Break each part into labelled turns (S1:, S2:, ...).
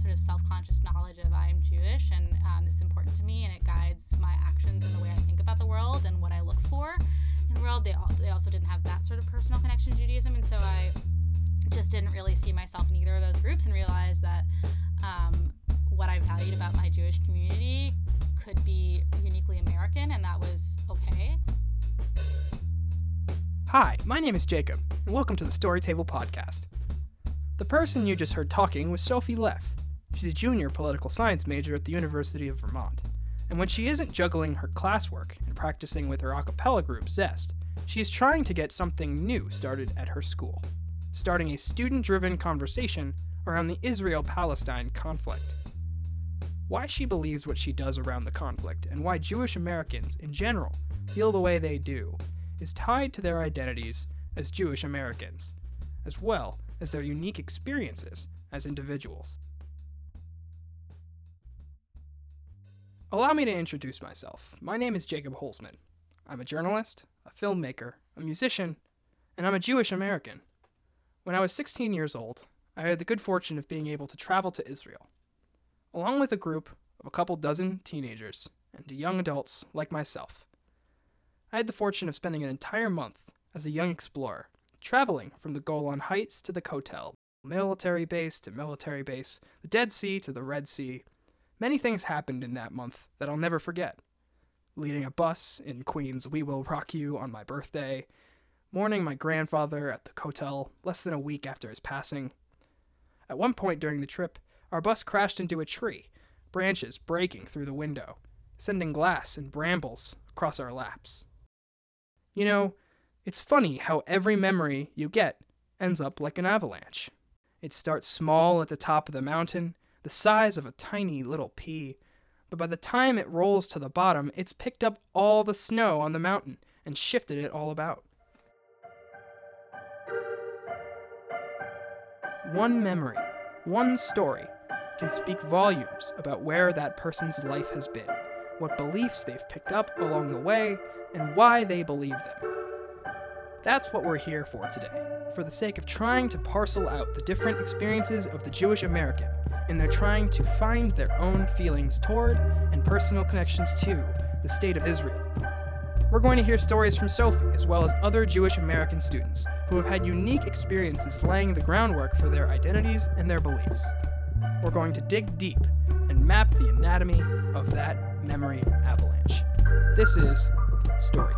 S1: sort of self-conscious knowledge of I'm Jewish and um, it's important to me and it guides my actions and the way I think about the world and what I look for in the world. They al- they also didn't have that sort of personal connection to Judaism, and so I just didn't really see myself in either of those groups and realized that um, what I valued about my Jewish community could be uniquely American, and that was okay.
S2: Hi, my name is Jacob, and welcome to the Story Table Podcast. The person you just heard talking was Sophie Leff. She's a junior political science major at the University of Vermont. And when she isn't juggling her classwork and practicing with her a cappella group, Zest, she is trying to get something new started at her school, starting a student driven conversation around the Israel Palestine conflict. Why she believes what she does around the conflict, and why Jewish Americans, in general, feel the way they do, is tied to their identities as Jewish Americans, as well as their unique experiences as individuals. Allow me to introduce myself. My name is Jacob Holzman. I'm a journalist, a filmmaker, a musician, and I'm a Jewish American. When I was 16 years old, I had the good fortune of being able to travel to Israel, along with a group of a couple dozen teenagers and young adults like myself. I had the fortune of spending an entire month as a young explorer, traveling from the Golan Heights to the Kotel, military base to military base, the Dead Sea to the Red Sea. Many things happened in that month that I'll never forget. Leading a bus in Queen's We Will Rock You on my birthday, mourning my grandfather at the Kotel less than a week after his passing. At one point during the trip, our bus crashed into a tree, branches breaking through the window, sending glass and brambles across our laps. You know, it's funny how every memory you get ends up like an avalanche. It starts small at the top of the mountain, the size of a tiny little pea, but by the time it rolls to the bottom, it's picked up all the snow on the mountain and shifted it all about. One memory, one story, can speak volumes about where that person's life has been, what beliefs they've picked up along the way, and why they believe them. That's what we're here for today, for the sake of trying to parcel out the different experiences of the Jewish American in their trying to find their own feelings toward and personal connections to the State of Israel. We're going to hear stories from Sophie, as well as other Jewish American students who have had unique experiences laying the groundwork for their identities and their beliefs. We're going to dig deep and map the anatomy of that memory avalanche. This is Story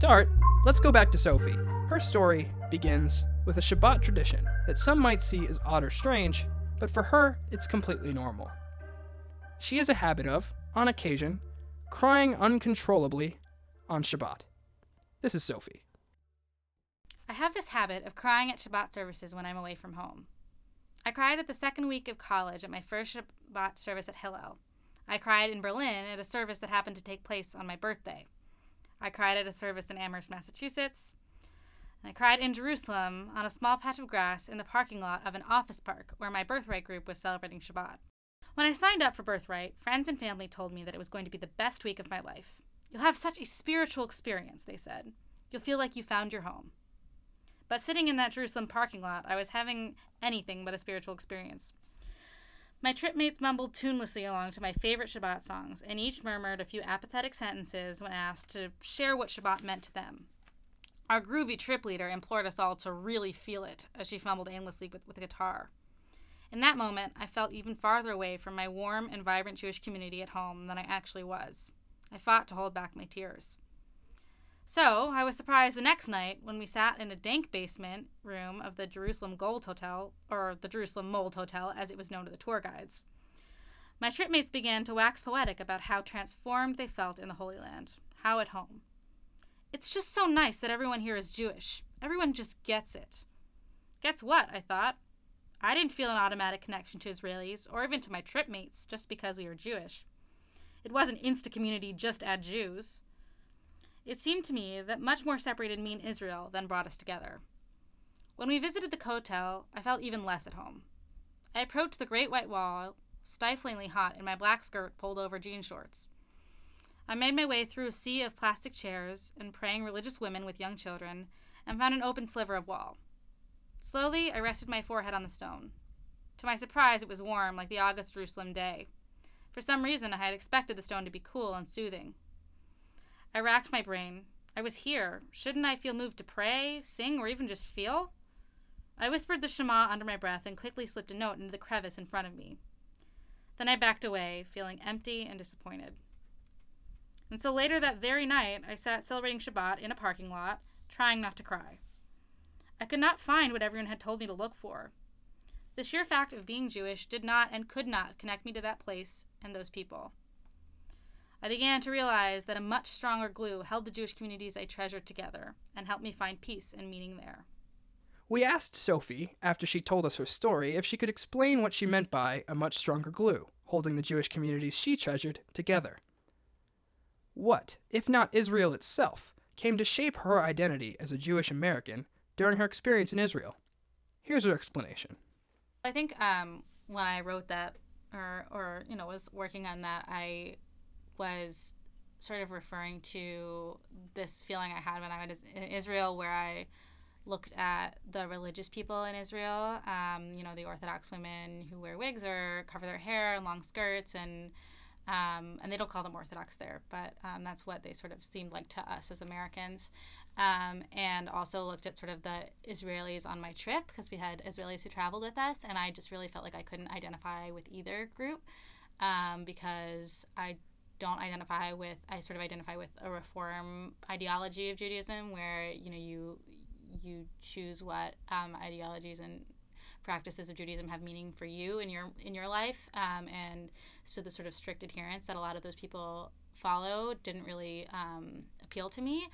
S2: start, let's go back to Sophie. Her story begins with a Shabbat tradition that some might see as odd or strange, but for her, it's completely normal. She has a habit of, on occasion, crying uncontrollably on Shabbat. This is Sophie.
S1: I have this habit of crying at Shabbat services when I'm away from home. I cried at the second week of college at my first Shabbat service at Hillel. I cried in Berlin at a service that happened to take place on my birthday. I cried at a service in Amherst, Massachusetts. And I cried in Jerusalem on a small patch of grass in the parking lot of an office park where my birthright group was celebrating Shabbat. When I signed up for Birthright, friends and family told me that it was going to be the best week of my life. You'll have such a spiritual experience, they said. You'll feel like you found your home. But sitting in that Jerusalem parking lot, I was having anything but a spiritual experience. My tripmates mumbled tunelessly along to my favorite Shabbat songs, and each murmured a few apathetic sentences when asked to share what Shabbat meant to them. Our groovy trip leader implored us all to really feel it as she fumbled aimlessly with, with a guitar. In that moment, I felt even farther away from my warm and vibrant Jewish community at home than I actually was. I fought to hold back my tears. So, I was surprised the next night when we sat in a dank basement room of the Jerusalem Gold Hotel, or the Jerusalem Mold Hotel as it was known to the tour guides. My tripmates began to wax poetic about how transformed they felt in the Holy Land, how at home. It's just so nice that everyone here is Jewish. Everyone just gets it. Gets what? I thought. I didn't feel an automatic connection to Israelis or even to my tripmates just because we were Jewish. It wasn't insta community, just add Jews. It seemed to me that much more separated me and Israel than brought us together. When we visited the Kotel, I felt even less at home. I approached the Great White Wall stiflingly hot in my black skirt pulled over jean shorts. I made my way through a sea of plastic chairs and praying religious women with young children and found an open sliver of wall. Slowly, I rested my forehead on the stone. To my surprise, it was warm, like the August Jerusalem day. For some reason, I had expected the stone to be cool and soothing. I racked my brain. I was here. Shouldn't I feel moved to pray, sing, or even just feel? I whispered the Shema under my breath and quickly slipped a note into the crevice in front of me. Then I backed away, feeling empty and disappointed. And so later that very night, I sat celebrating Shabbat in a parking lot, trying not to cry. I could not find what everyone had told me to look for. The sheer fact of being Jewish did not and could not connect me to that place and those people. I began to realize that a much stronger glue held the Jewish communities I treasured together and helped me find peace and meaning there.
S2: We asked Sophie, after she told us her story, if she could explain what she meant by a much stronger glue, holding the Jewish communities she treasured together. What, if not Israel itself, came to shape her identity as a Jewish American during her experience in Israel? Here's her explanation.
S1: I think um, when I wrote that, or, or you know, was working on that, I was sort of referring to this feeling I had when I was in Israel, where I looked at the religious people in Israel, um, you know, the Orthodox women who wear wigs or cover their hair and long skirts, and um, and they don't call them Orthodox there, but um, that's what they sort of seemed like to us as Americans. Um, and also looked at sort of the Israelis on my trip because we had Israelis who traveled with us, and I just really felt like I couldn't identify with either group um, because I don't identify with I sort of identify with a reform ideology of Judaism where you know you you choose what um, ideologies and practices of Judaism have meaning for you in your in your life, um, and so the sort of strict adherence that a lot of those people follow didn't really um, appeal to me.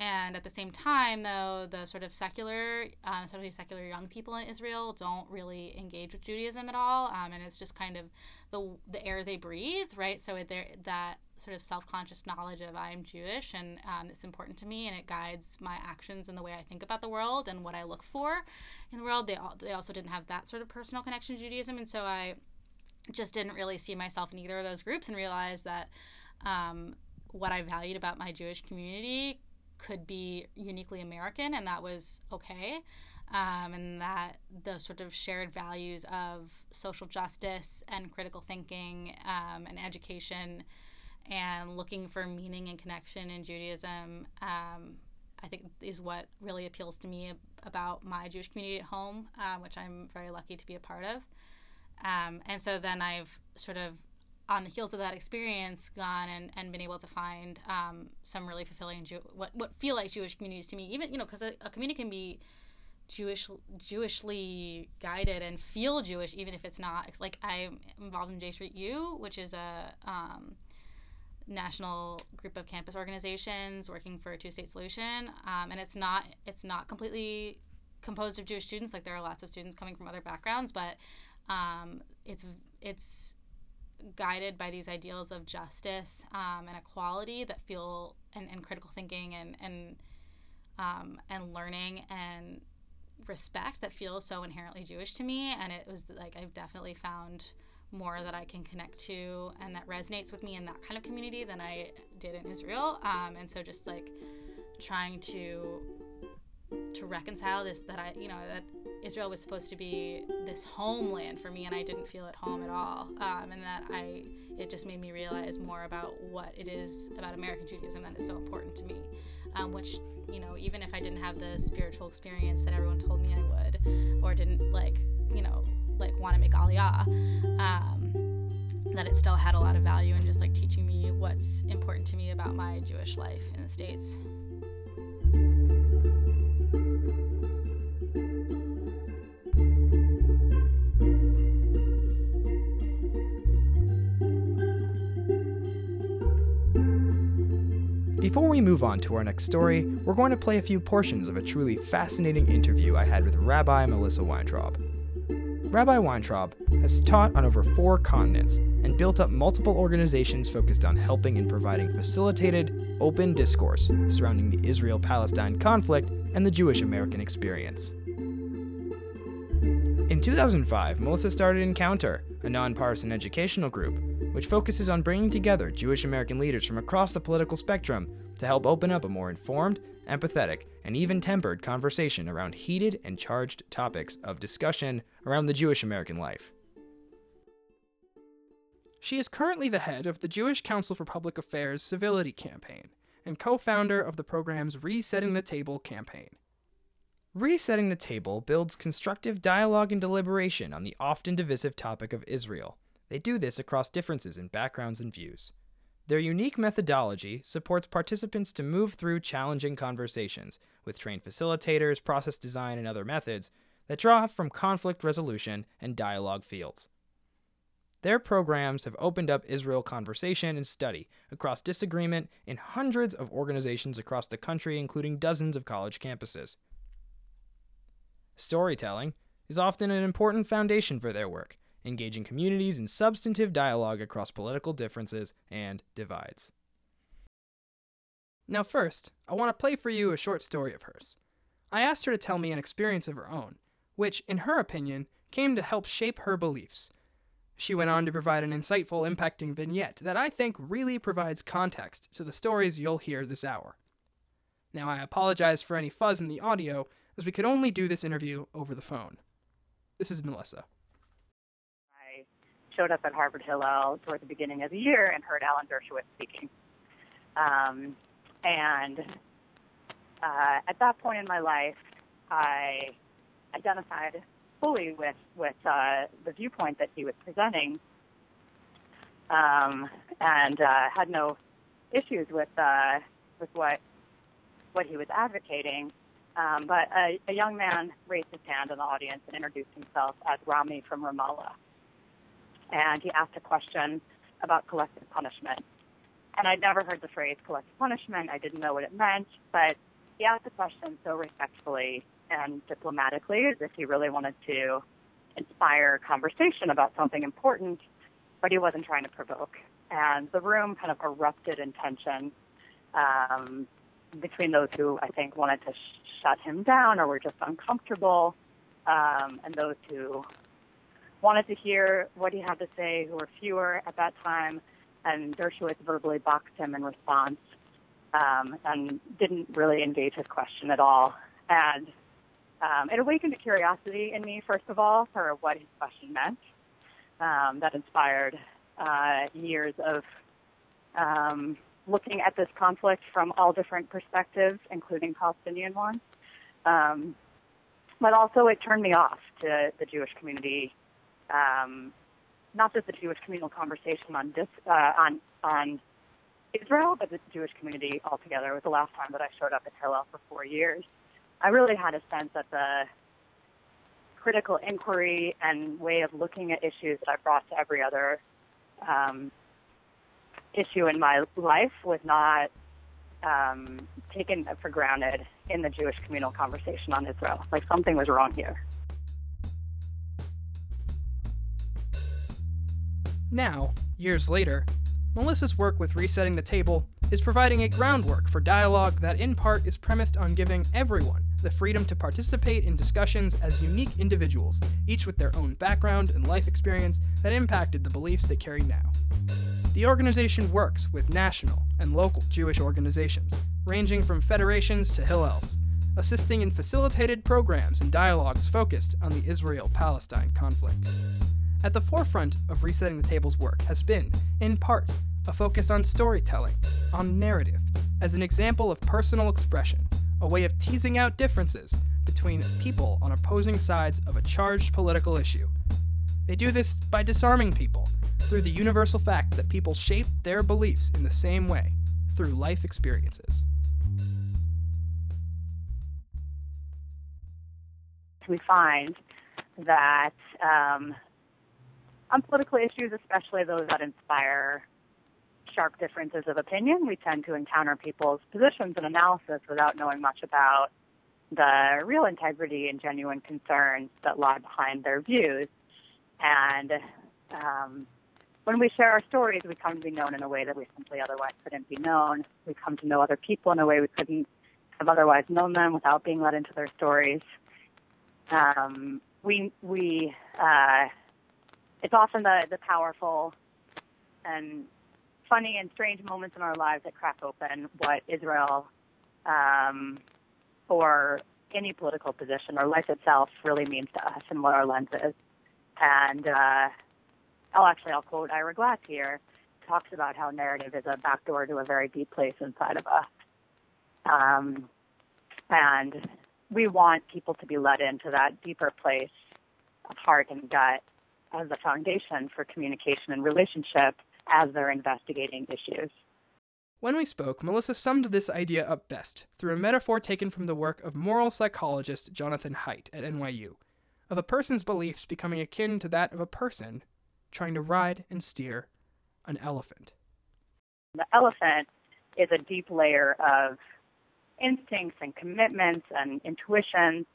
S1: And at the same time, though, the sort of secular, uh, especially secular young people in Israel, don't really engage with Judaism at all, um, and it's just kind of the the air they breathe, right? So that sort of self conscious knowledge of I'm Jewish and um, it's important to me, and it guides my actions and the way I think about the world and what I look for in the world. They all, they also didn't have that sort of personal connection to Judaism, and so I just didn't really see myself in either of those groups and realized that. Um, what I valued about my Jewish community could be uniquely American, and that was okay. Um, and that the sort of shared values of social justice and critical thinking um, and education and looking for meaning and connection in Judaism, um, I think is what really appeals to me about my Jewish community at home, uh, which I'm very lucky to be a part of. Um, and so then I've sort of on the heels of that experience, gone and, and been able to find um, some really fulfilling Jew- what what feel like Jewish communities to me. Even you know, because a, a, community can be Jewish Jewishly guided and feel Jewish, even if it's not. Like I'm involved in J Street U, which is a um, national group of campus organizations working for a two-state solution, um, and it's not it's not completely composed of Jewish students. Like there are lots of students coming from other backgrounds, but um, it's it's guided by these ideals of justice um, and equality that feel and, and critical thinking and and um, and learning and respect that feels so inherently Jewish to me. And it was like I've definitely found more that I can connect to and that resonates with me in that kind of community than I did in Israel. Um, and so just like trying to to reconcile this that I you know that Israel was supposed to be this homeland for me, and I didn't feel at home at all. Um, and that I, it just made me realize more about what it is about American Judaism that is so important to me. Um, which, you know, even if I didn't have the spiritual experience that everyone told me I would, or didn't like, you know, like want to make Aliyah, um, that it still had a lot of value in just like teaching me what's important to me about my Jewish life in the States.
S2: We move on to our next story, we're going to play a few portions of a truly fascinating interview I had with Rabbi Melissa Weintraub. Rabbi Weintraub has taught on over four continents and built up multiple organizations focused on helping and providing facilitated, open discourse surrounding the Israel Palestine conflict and the Jewish American experience. In 2005, Melissa started Encounter, a
S3: a nonpartisan educational group which focuses on bringing together Jewish American leaders from across the political spectrum to help open up a more informed, empathetic, and even tempered conversation around heated and charged topics of discussion around the Jewish American life.
S2: She is currently the head of the Jewish Council for Public Affairs Civility Campaign and co founder of the program's Resetting the Table campaign.
S3: Resetting the Table builds constructive dialogue and deliberation on the often divisive topic of Israel. They do this across differences in backgrounds and views. Their unique methodology supports participants to move through challenging conversations with trained facilitators, process design, and other methods that draw from conflict resolution and dialogue fields. Their programs have opened up Israel conversation and study across disagreement in hundreds of organizations across the country, including dozens of college campuses. Storytelling is often an important foundation for their work, engaging communities in substantive dialogue across political differences and divides.
S2: Now, first, I want to play for you a short story of hers. I asked her to tell me an experience of her own, which, in her opinion, came to help shape her beliefs. She went on to provide an insightful, impacting vignette that I think really provides context to the stories you'll hear this hour. Now, I apologize for any fuzz in the audio, as we could only do this interview over the phone. This is Melissa.
S4: Showed up at Harvard Hillel toward the beginning of the year and heard Alan Dershowitz speaking. Um, and uh, at that point in my life, I identified fully with with uh, the viewpoint that he was presenting, um, and uh, had no issues with uh, with what what he was advocating. Um, but a, a young man raised his hand in the audience and introduced himself as Rami from Ramallah, and he asked a question about collective punishment. And I'd never heard the phrase collective punishment. I didn't know what it meant, but he asked the question so respectfully and diplomatically as if he really wanted to inspire conversation about something important, but he wasn't trying to provoke. And the room kind of erupted in tension um, between those who I think wanted to sh- shut him down or were just uncomfortable, um, and those who wanted to hear what he had to say, who were fewer at that time. And Dershowitz verbally boxed him in response um, and didn't really engage his question at all. And um, it awakened a curiosity in me, first of all, for what his question meant. Um, that inspired uh, years of um, looking at this conflict from all different perspectives, including Palestinian ones. Um, but also, it turned me off to the Jewish community, um, not just the Jewish communal conversation on dis, uh, on on Israel, but the Jewish community altogether. It was the last time that I showed up at Hillel for four years. I really had a sense that the critical inquiry and way of looking at issues that I brought to every other um, issue in my life was not um, taken for granted in the Jewish communal conversation on Israel. Like something was wrong here.
S2: Now, years later, Melissa's work with Resetting the Table is providing a groundwork for dialogue that, in part, is premised on giving everyone the freedom to participate in discussions as unique individuals, each with their own background and life experience that impacted the beliefs they carry now. The organization works with national and local Jewish organizations, ranging from federations to Hillels, assisting in facilitated programs and dialogues focused on the Israel Palestine conflict. At the forefront of Resetting the Table's work has been, in part, a focus on storytelling, on narrative, as an example of personal expression, a way of teasing out differences between people on opposing sides of a charged political issue. They do this by disarming people through the universal fact that people shape their beliefs in the same way, through life experiences.
S4: We find that um, on political issues, especially those that inspire sharp differences of opinion, we tend to encounter people's positions and analysis without knowing much about the real integrity and genuine concerns that lie behind their views. And um, when we share our stories, we come to be known in a way that we simply otherwise couldn't be known. We come to know other people in a way we couldn't have otherwise known them without being let into their stories. Um, we we uh, it's often the the powerful and funny and strange moments in our lives that crack open what Israel um, or any political position or life itself really means to us and what our lens is. And uh, I'll actually I'll quote Ira Glass here talks about how narrative is a backdoor to a very deep place inside of us. Um, and we want people to be led into that deeper place of heart and gut as a foundation for communication and relationship as they're investigating issues.
S2: When we spoke, Melissa summed this idea up best through a metaphor taken from the work of moral psychologist Jonathan Haidt at NYU, of a person's beliefs becoming akin to that of a person trying to ride and steer an elephant.
S4: The elephant is a deep layer of instincts and commitments and intuitions,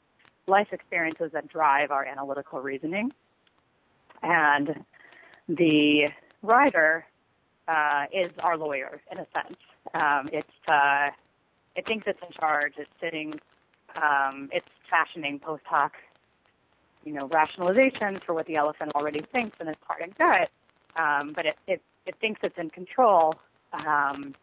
S4: life experiences that drive our analytical reasoning. And the rider uh, is our lawyer in a sense. Um, it's uh, it thinks it's in charge. It's sitting. Um, it's fashioning post hoc, you know, rationalizations for what the elephant already thinks in its heart and gut. Um, but it, it it thinks it's in control. Um,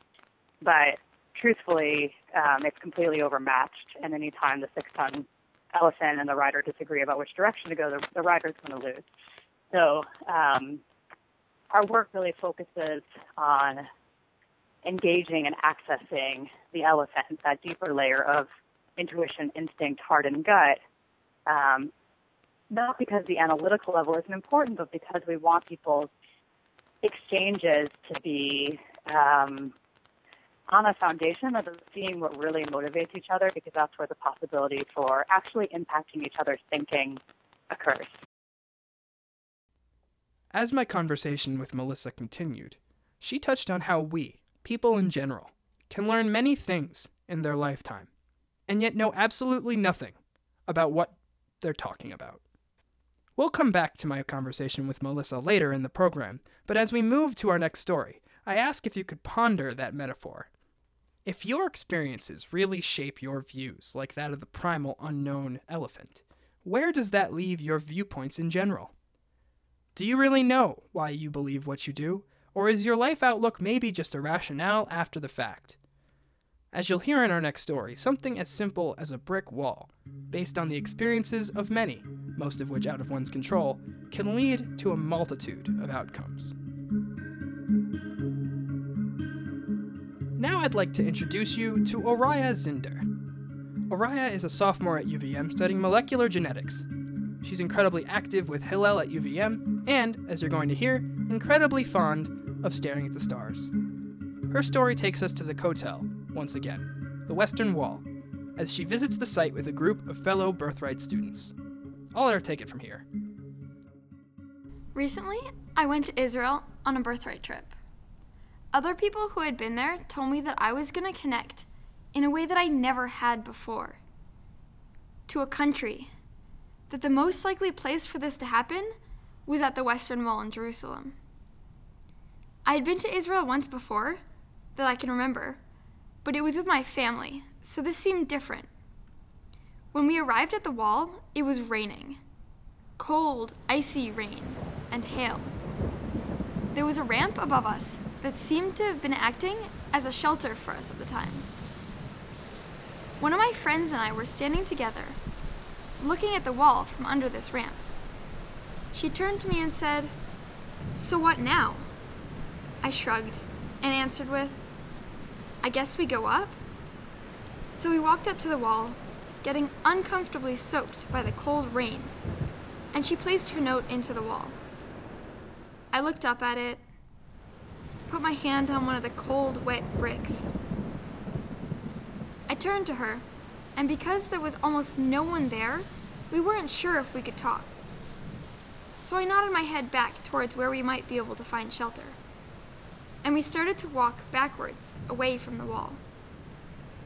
S4: but truthfully, um, it's completely overmatched. And any time the six-ton elephant and the rider disagree about which direction to go, the, the rider's going to lose. So um, our work really focuses on engaging and accessing the elephant, that deeper layer of intuition, instinct, heart, and gut. Um, not because the analytical level isn't important, but because we want people's exchanges to be um, on a foundation of seeing what really motivates each other, because that's where the possibility for actually impacting each other's thinking occurs.
S2: As my conversation with Melissa continued, she touched on how we, people in general, can learn many things in their lifetime, and yet know absolutely nothing about what they're talking about. We'll come back to my conversation with Melissa later in the program, but as we move to our next story, I ask if you could ponder that metaphor. If your experiences really shape your views, like that of the primal unknown elephant, where does that leave your viewpoints in general? Do you really know why you believe what you do, or is your life outlook maybe just a rationale after the fact? As you'll hear in our next story, something as simple as a brick wall, based on the experiences of many, most of which out of one's control, can lead to a multitude of outcomes. Now I'd like to introduce you to Oraya Zinder. Oraya is a sophomore at UVM studying molecular genetics She's incredibly active with Hillel at UVM, and, as you're going to hear, incredibly fond of staring at the stars. Her story takes us to the Kotel, once again, the Western Wall, as she visits the site with a group of fellow Birthright students. I'll let her take it from here.
S5: Recently, I went to Israel on a birthright trip. Other people who had been there told me that I was going to connect in a way that I never had before to a country that the most likely place for this to happen was at the Western Wall in Jerusalem. I had been to Israel once before, that I can remember, but it was with my family, so this seemed different. When we arrived at the wall, it was raining cold, icy rain, and hail. There was a ramp above us that seemed to have been acting as a shelter for us at the time. One of my friends and I were standing together looking at the wall from under this ramp. She turned to me and said, So what now? I shrugged and answered with, I guess we go up? So we walked up to the wall, getting uncomfortably soaked by the cold rain, and she placed her note into the wall. I looked up at it, put my hand on one of the cold, wet bricks. I turned to her and because there was almost no one there, we weren't sure if we could talk. So I nodded my head back towards where we might be able to find shelter. And we started to walk backwards, away from the wall.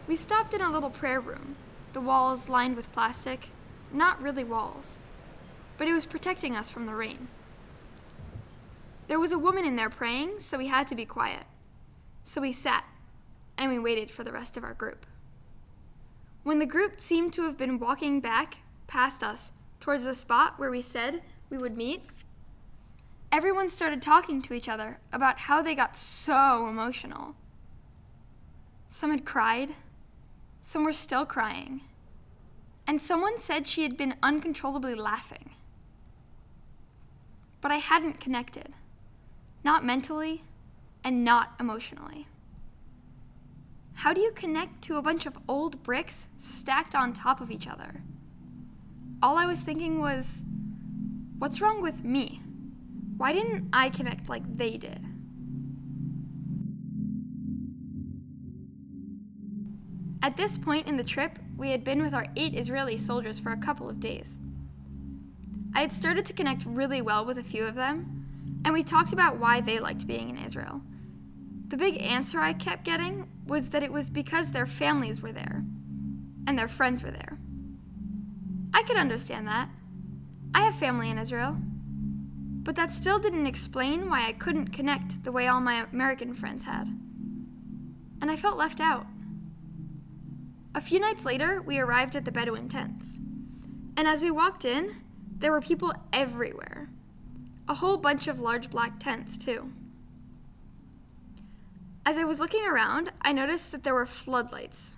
S5: We stopped in a little prayer room, the walls lined with plastic, not really walls, but it was protecting us from the rain. There was a woman in there praying, so we had to be quiet. So we sat, and we waited for the rest of our group. When the group seemed to have been walking back past us towards the spot where we said we would meet, everyone started talking to each other about how they got so emotional. Some had cried, some were still crying, and someone said she had been uncontrollably laughing. But I hadn't connected, not mentally and not emotionally. How do you connect to a bunch of old bricks stacked on top of each other? All I was thinking was, what's wrong with me? Why didn't I connect like they did? At this point in the trip, we had been with our eight Israeli soldiers for a couple of days. I had started to connect really well with a few of them, and we talked about why they liked being in Israel. The big answer I kept getting was that it was because their families were there and their friends were there. I could understand that. I have family in Israel. But that still didn't explain why I couldn't connect the way all my American friends had. And I felt left out. A few nights later, we arrived at the Bedouin tents. And as we walked in, there were people everywhere. A whole bunch of large black tents, too. As I was looking around, I noticed that there were floodlights.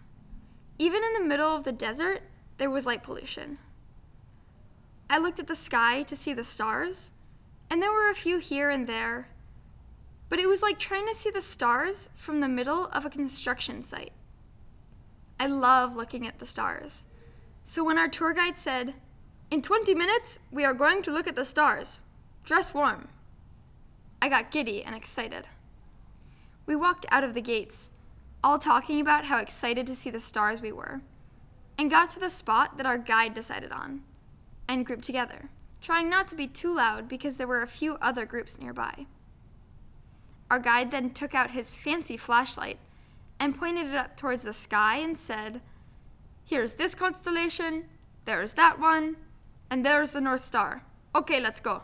S5: Even in the middle of the desert, there was light pollution. I looked at the sky to see the stars, and there were a few here and there, but it was like trying to see the stars from the middle of a construction site. I love looking at the stars. So when our tour guide said, In 20 minutes, we are going to look at the stars, dress warm, I got giddy and excited. We walked out of the gates, all talking about how excited to see the stars we were, and got to the spot that our guide decided on, and grouped together trying not to be too loud because there were a few other groups nearby. Our guide then took out his fancy flashlight and pointed it up towards the sky and said, Here's this constellation, there's that one, and there's the North Star. Okay, let's go.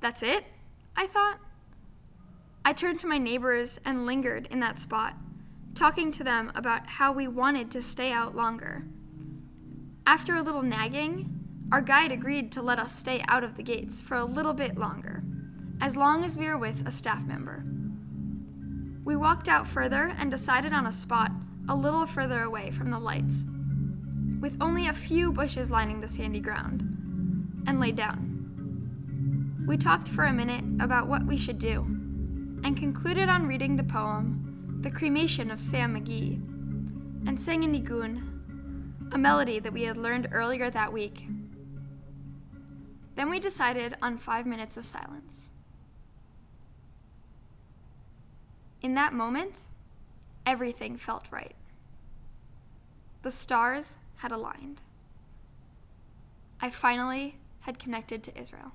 S5: That's it? I thought. I turned to my neighbors and lingered in that spot, talking to them about how we wanted to stay out longer. After a little nagging, our guide agreed to let us stay out of the gates for a little bit longer, as long as we were with a staff member. We walked out further and decided on a spot a little further away from the lights, with only a few bushes lining the sandy ground, and lay down. We talked for a minute about what we should do, and concluded on reading the poem, The Cremation of Sam McGee, and sang a nigun, a melody that we had learned earlier that week then we decided on five minutes of silence. In that moment, everything felt right. The stars had aligned. I finally had connected to Israel.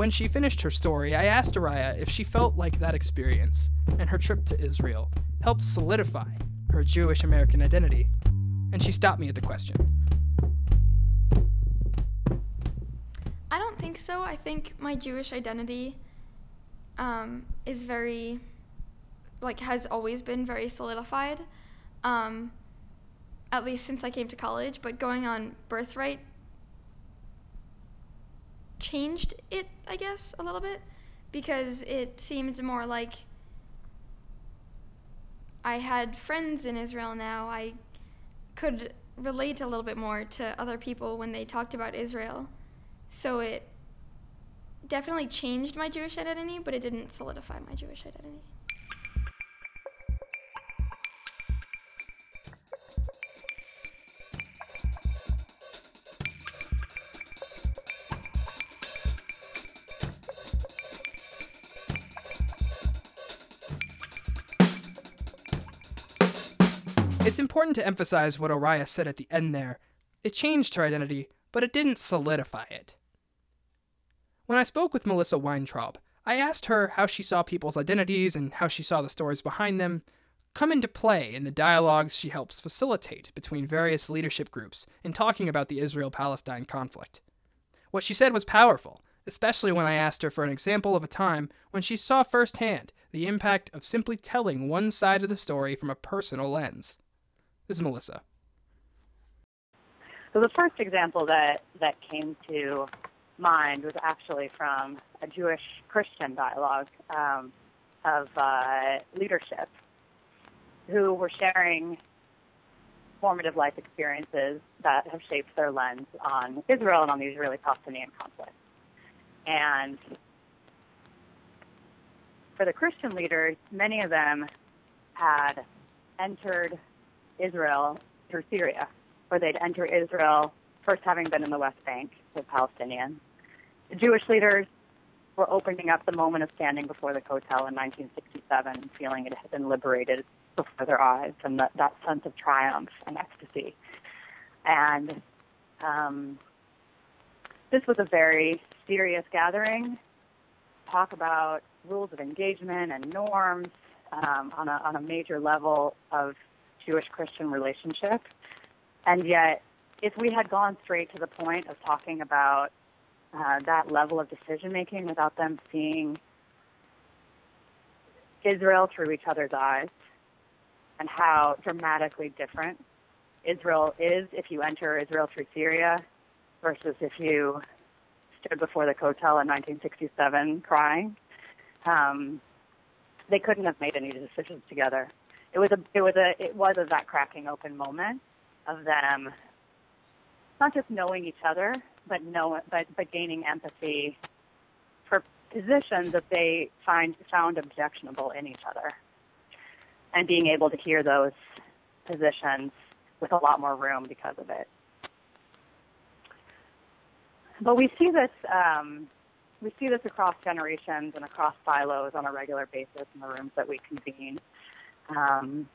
S2: When she finished her story, I asked Araya if she felt like that experience and her trip to Israel helped solidify her Jewish American identity, and she stopped me at the question.
S5: I don't think so. I think my Jewish identity um, is very, like, has always been very solidified, um, at least since I came to college. But going on birthright changed it, I guess, a little bit because it seemed more like I had friends in Israel now. I could relate a little bit more to other people when they talked about Israel. So it definitely changed my Jewish identity, but it didn't solidify my Jewish identity.
S2: Important to emphasize what Araya said at the end there. It changed her identity, but it didn't solidify it. When I spoke with Melissa Weintraub, I asked her how she saw people's identities and how she saw the stories behind them come into play in the dialogues she helps facilitate between various leadership groups in talking about the Israel Palestine conflict. What she said was powerful, especially when I asked her for an example of a time when she saw firsthand the impact of simply telling one side of the story from a personal lens. This is Melissa.
S4: So the first example that, that came to mind was actually from a Jewish Christian dialogue um, of uh, leadership who were sharing formative life experiences that have shaped their lens on Israel and on the Israeli Palestinian conflict. And for the Christian leaders, many of them had entered Israel through Syria, or they'd enter Israel first having been in the West Bank with Palestinians. The Jewish leaders were opening up the moment of standing before the Kotel in 1967 and feeling it had been liberated before their eyes and that, that sense of triumph and ecstasy. And um, this was a very serious gathering. Talk about rules of engagement and norms um, on, a, on a major level of Jewish Christian relationship. And yet, if we had gone straight to the point of talking about uh, that level of decision making without them seeing Israel through each other's eyes and how dramatically different Israel is if you enter Israel through Syria versus if you stood before the Kotel in 1967 crying. Um, they couldn't have made any decisions together. It was a it was a it was a that cracking open moment of them not just knowing each other, but know but but gaining empathy for positions that they find found objectionable in each other, and being able to hear those positions with a lot more room because of it. But we see this um, we see this across generations and across silos on a regular basis in the rooms that we convene. Um,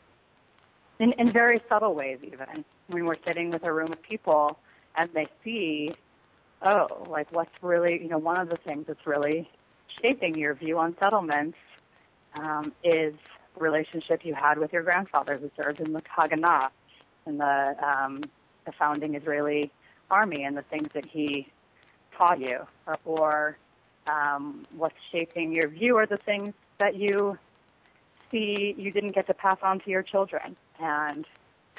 S4: in, in very subtle ways, even. When we're sitting with a room of people and they see, oh, like what's really, you know, one of the things that's really shaping your view on settlements um, is relationship you had with your grandfather who served in the Haganah, in the um, the founding Israeli army, and the things that he taught you, or, or um, what's shaping your view are the things that you see you didn't get to pass on to your children, and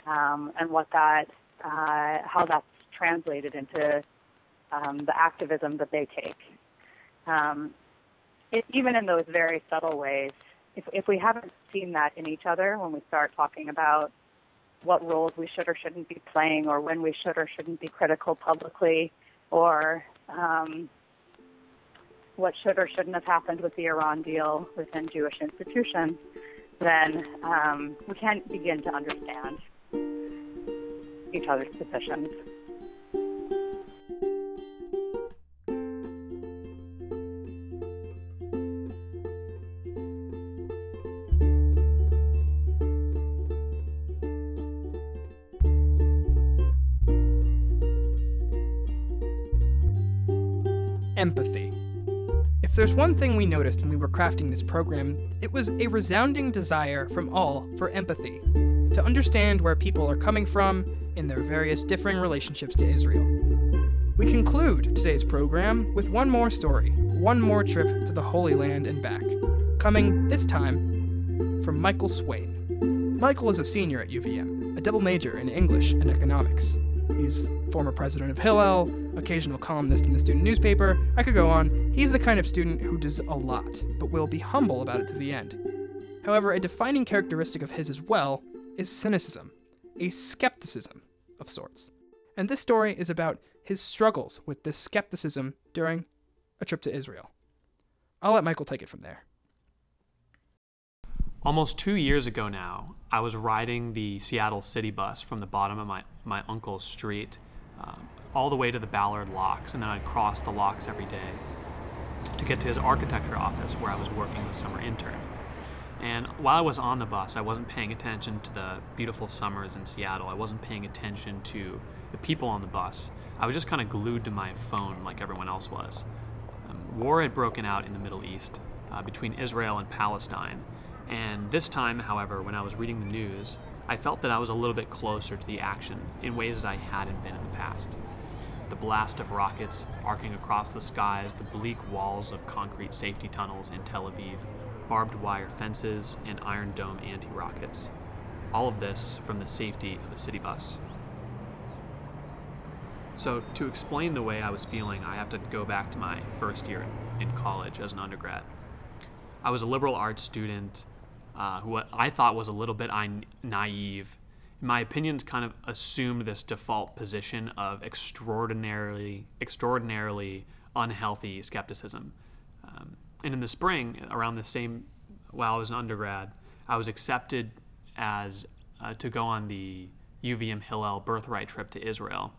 S4: um, and what that uh, how that's translated into um, the activism that they take. Um, it, even in those very subtle ways, if, if we haven't seen that in each other when we start talking about what roles we should or shouldn't be playing, or when we should or shouldn't be critical publicly, or um, what should or shouldn't have happened with the Iran deal within Jewish institutions, then um, we can't begin to understand each other's positions.
S2: There's one thing we noticed when we were crafting this program, it was a resounding desire from all for empathy, to understand where people are coming from in their various differing relationships to Israel. We conclude today's program with one more story, one more trip to the Holy Land and back, coming this time from Michael Swain. Michael is a senior at UVM, a double major in English and economics. He's former president of Hillel, occasional columnist in the student newspaper. I could go on. He's the kind of student who does a lot, but will be humble about it to the end. However, a defining characteristic of his as well is cynicism, a skepticism of sorts. And this story is about his struggles with this skepticism during a trip to Israel. I'll let Michael take it from there.
S6: Almost two years ago now, I was riding the Seattle City bus from the bottom of my, my uncle's street um, all the way to the Ballard Locks, and then I'd cross the locks every day to get to his architecture office where I was working as a summer intern. And while I was on the bus, I wasn't paying attention to the beautiful summers in Seattle. I wasn't paying attention to the people on the bus. I was just kind of glued to my phone like everyone else was. Um, war had broken out in the Middle East uh, between Israel and Palestine. And this time, however, when I was reading the news, I felt that I was a little bit closer to the action in ways that I hadn't been in the past. The blast of rockets arcing across the skies, the bleak walls of concrete safety tunnels in Tel Aviv, barbed wire fences, and Iron Dome anti rockets. All of this from the safety of a city bus. So, to explain the way I was feeling, I have to go back to my first year in college as an undergrad. I was a liberal arts student uh, who I thought was a little bit naive. In my opinions, kind of assumed this default position of extraordinarily, extraordinarily unhealthy skepticism. Um, and in the spring, around the same, while I was an undergrad, I was accepted as uh, to go on the UVM Hillel birthright trip to Israel.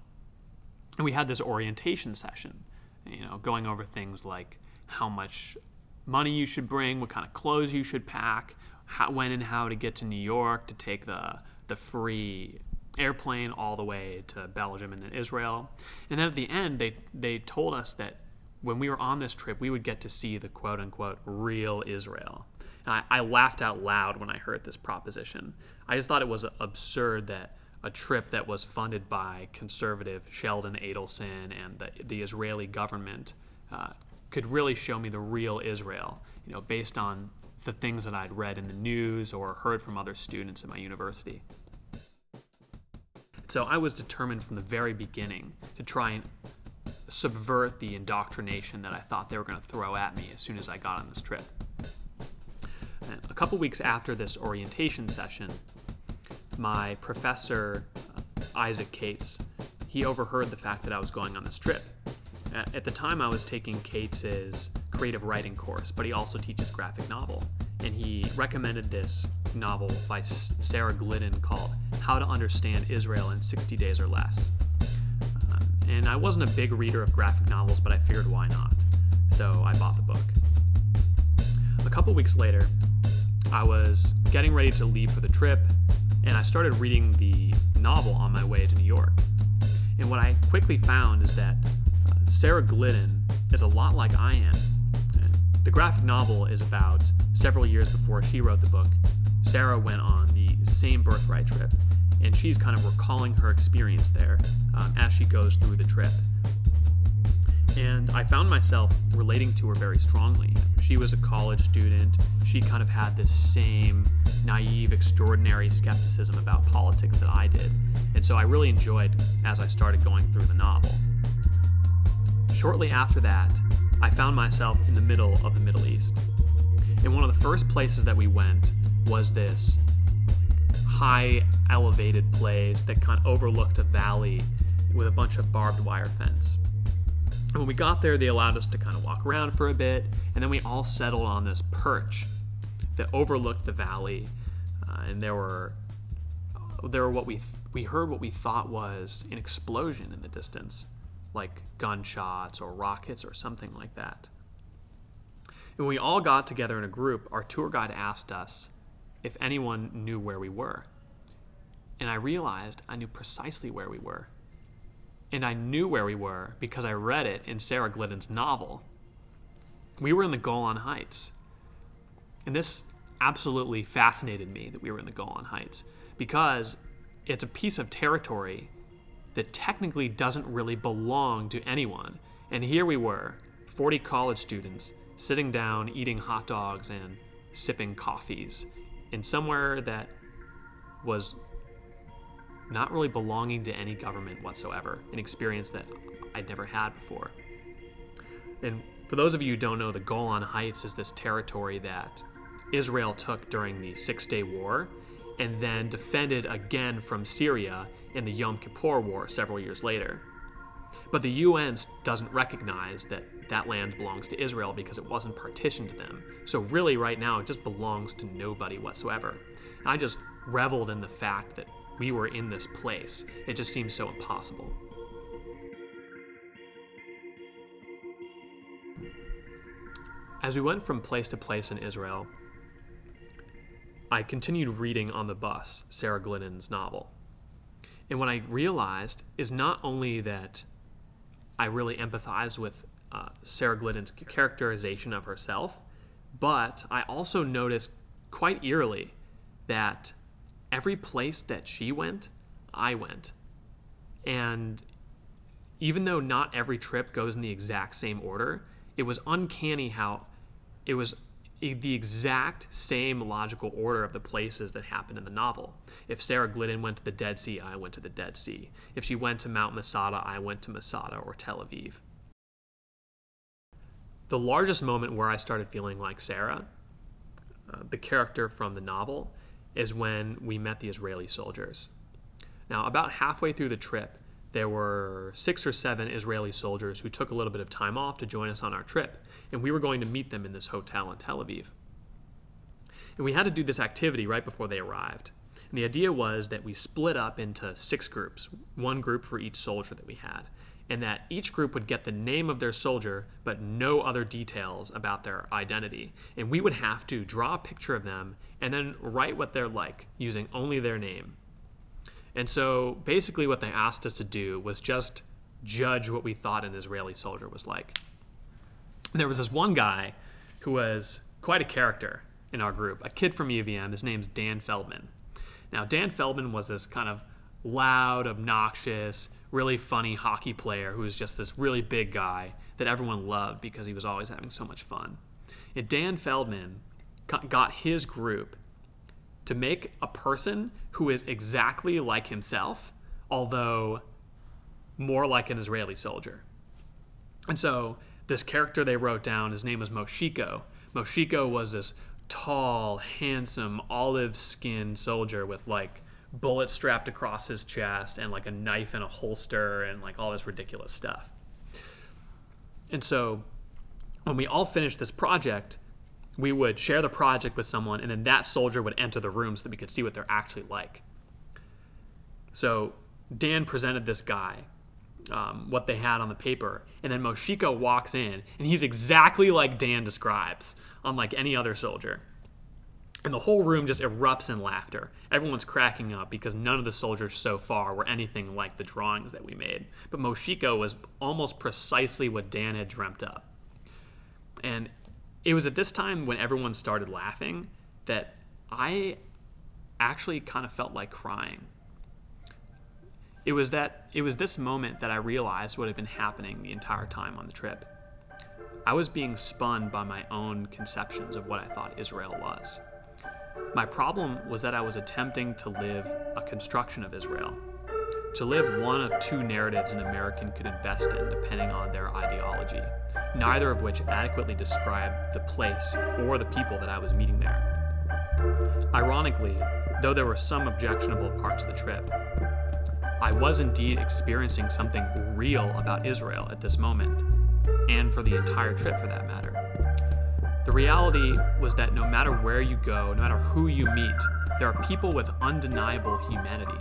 S6: And we had this orientation session, you know, going over things like how much money you should bring, what kind of clothes you should pack, how, when and how to get to New York to take the the free airplane all the way to Belgium and then Israel. And then at the end, they they told us that when we were on this trip, we would get to see the quote unquote real Israel. And I, I laughed out loud when I heard this proposition. I just thought it was absurd that a trip that was funded by conservative Sheldon Adelson and the, the Israeli government uh, could really show me the real Israel, you know, based on the things that I'd read in the news or heard from other students at my university. So I was determined from the very beginning to try and subvert the indoctrination that I thought they were going to throw at me as soon as I got on this trip. And a couple weeks after this orientation session, my professor, Isaac Cates, he overheard the fact that I was going on this trip at the time, I was taking Cates's creative writing course, but he also teaches graphic novel. And he recommended this novel by Sarah Glidden called How to Understand Israel in 60 Days or Less. Um, and I wasn't a big reader of graphic novels, but I figured why not? So I bought the book. A couple weeks later, I was getting ready to leave for the trip, and I started reading the novel on my way to New York. And what I quickly found is that Sarah Glidden is a lot like I am. The graphic novel is about several years before she wrote the book. Sarah went on the same birthright trip, and she's kind of recalling her experience there um, as she goes through the trip. And I found myself relating to her very strongly. She was a college student. She kind of had this same naive, extraordinary skepticism about politics that I did. And so I really enjoyed as I started going through the novel. Shortly after that, I found myself in the middle of the Middle East. And one of the first places that we went was this high elevated place that kind of overlooked a valley with a bunch of barbed wire fence. And when we got there, they allowed us to kind of walk around for a bit, and then we all settled on this perch that overlooked the valley. Uh, and there were there were what we we heard what we thought was an explosion in the distance like gunshots or rockets or something like that. And when we all got together in a group, our tour guide asked us if anyone knew where we were. And I realized I knew precisely where we were. And I knew where we were because I read it in Sarah Glidden's novel. We were in the Golan Heights. And this absolutely fascinated me that we were in the Golan Heights because it's a piece of territory that technically doesn't really belong to anyone. And here we were, 40 college students, sitting down, eating hot dogs and sipping coffees in somewhere that was not really belonging to any government whatsoever, an experience that I'd never had before. And for those of you who don't know, the Golan Heights is this territory that Israel took during the Six Day War and then defended again from Syria in the Yom Kippur War several years later. But the UN doesn't recognize that that land belongs to Israel because it wasn't partitioned to them. So, really, right now, it just belongs to nobody whatsoever. And I just reveled in the fact that we were in this place. It just seems so impossible. As we went from place to place in Israel, I continued reading on the bus Sarah Glidden's novel. And what I realized is not only that I really empathized with uh, Sarah Glidden's characterization of herself, but I also noticed quite eerily that every place that she went, I went. And even though not every trip goes in the exact same order, it was uncanny how it was the exact same logical order of the places that happened in the novel. If Sarah Glidden went to the Dead Sea, I went to the Dead Sea. If she went to Mount Masada, I went to Masada or Tel Aviv. The largest moment where I started feeling like Sarah, uh, the character from the novel, is when we met the Israeli soldiers. Now, about halfway through the trip, there were six or seven Israeli soldiers who took a little bit of time off to join us on our trip, and we were going to meet them in this hotel in Tel Aviv. And we had to do this activity right before they arrived. And the idea was that we split up into six groups, one group for each soldier that we had, and that each group would get the name of their soldier, but no other details about their identity. And we would have to draw a picture of them and then write what they're like using only their name. And so basically, what they asked us to do was just judge what we thought an Israeli soldier was like. And there was this one guy who was quite a character in our group, a kid from UVM. His name's Dan Feldman. Now, Dan Feldman was this kind of loud, obnoxious, really funny hockey player who was just this really big guy that everyone loved because he was always having so much fun. And Dan Feldman got his group to make a person who is exactly like himself, although more like an Israeli soldier. And so this character they wrote down, his name was Moshiko. Moshiko was this tall, handsome, olive skinned soldier with like bullets strapped across his chest and like a knife in a holster and like all this ridiculous stuff. And so when we all finished this project, we would share the project with someone, and then that soldier would enter the room so that we could see what they're actually like. So Dan presented this guy um, what they had on the paper, and then Moshiko walks in, and he's exactly like Dan describes, unlike any other soldier. And the whole room just erupts in laughter. Everyone's cracking up because none of the soldiers so far were anything like the drawings that we made. But Moshiko was almost precisely what Dan had dreamt up. And it was at this time when everyone started laughing that I actually kind of felt like crying. It was that it was this moment that I realized what had been happening the entire time on the trip. I was being spun by my own conceptions of what I thought Israel was. My problem was that I was attempting to live a construction of Israel, to live one of two narratives an American could invest in depending on their ideology neither of which adequately described the place or the people that I was meeting there. Ironically, though there were some objectionable parts of the trip, I was indeed experiencing something real about Israel at this moment, and for the entire trip for that matter. The reality was that no matter where you go, no matter who you meet, there are people with undeniable humanity.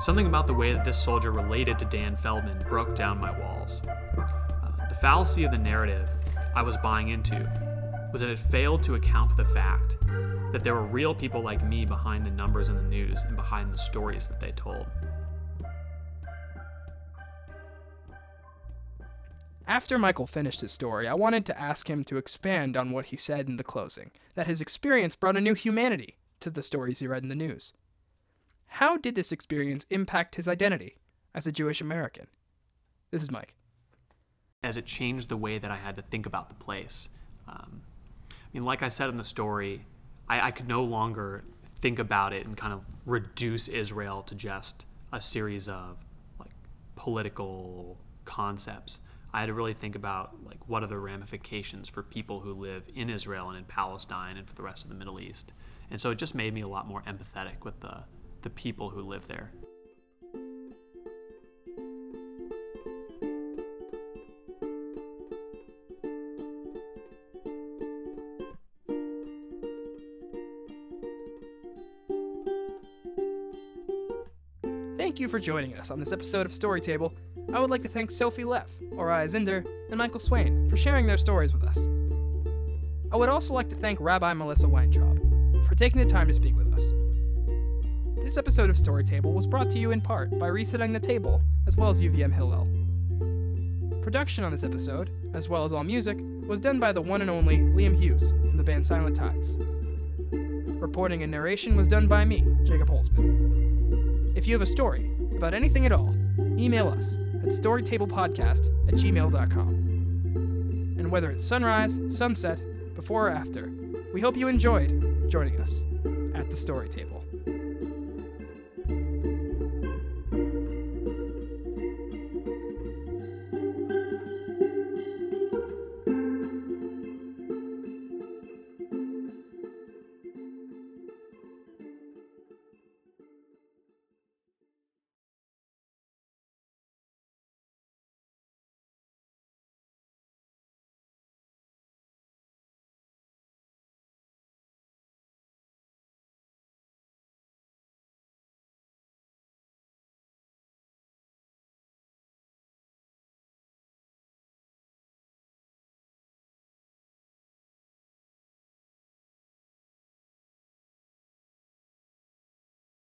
S6: Something about the way that this soldier related to Dan Feldman broke down my walls. The fallacy of the narrative I was buying into was that it failed to account for the fact that there were real people like me behind the numbers in the news and behind the stories that they told.
S2: After Michael finished his story, I wanted to ask him to expand on what he said in the closing that his experience brought a new humanity to the stories he read in the news. How did this experience impact his identity as a Jewish American? This is Mike
S6: as it changed the way that I had to think about the place. Um, I mean, like I said in the story, I, I could no longer think about it and kind of reduce Israel to just a series of like political concepts. I had to really think about like what are the ramifications for people who live in Israel and in Palestine and for the rest of the Middle East. And so it just made me a lot more empathetic with the the people who live there.
S2: Thank you for joining us on this episode of Storytable. I would like to thank Sophie Leff, Oriah Zinder, and Michael Swain for sharing their stories with us. I would also like to thank Rabbi Melissa Weintraub for taking the time to speak with us. This episode of Storytable was brought to you in part by Resetting the Table, as well as UVM Hillel. Production on this episode, as well as all music, was done by the one and only Liam Hughes from the band Silent Tides. Reporting and narration was done by me, Jacob Holzman. If you have a story about anything at all, email us at storytablepodcast at gmail.com. And whether it's sunrise, sunset, before or after. We hope you enjoyed joining us at the story table.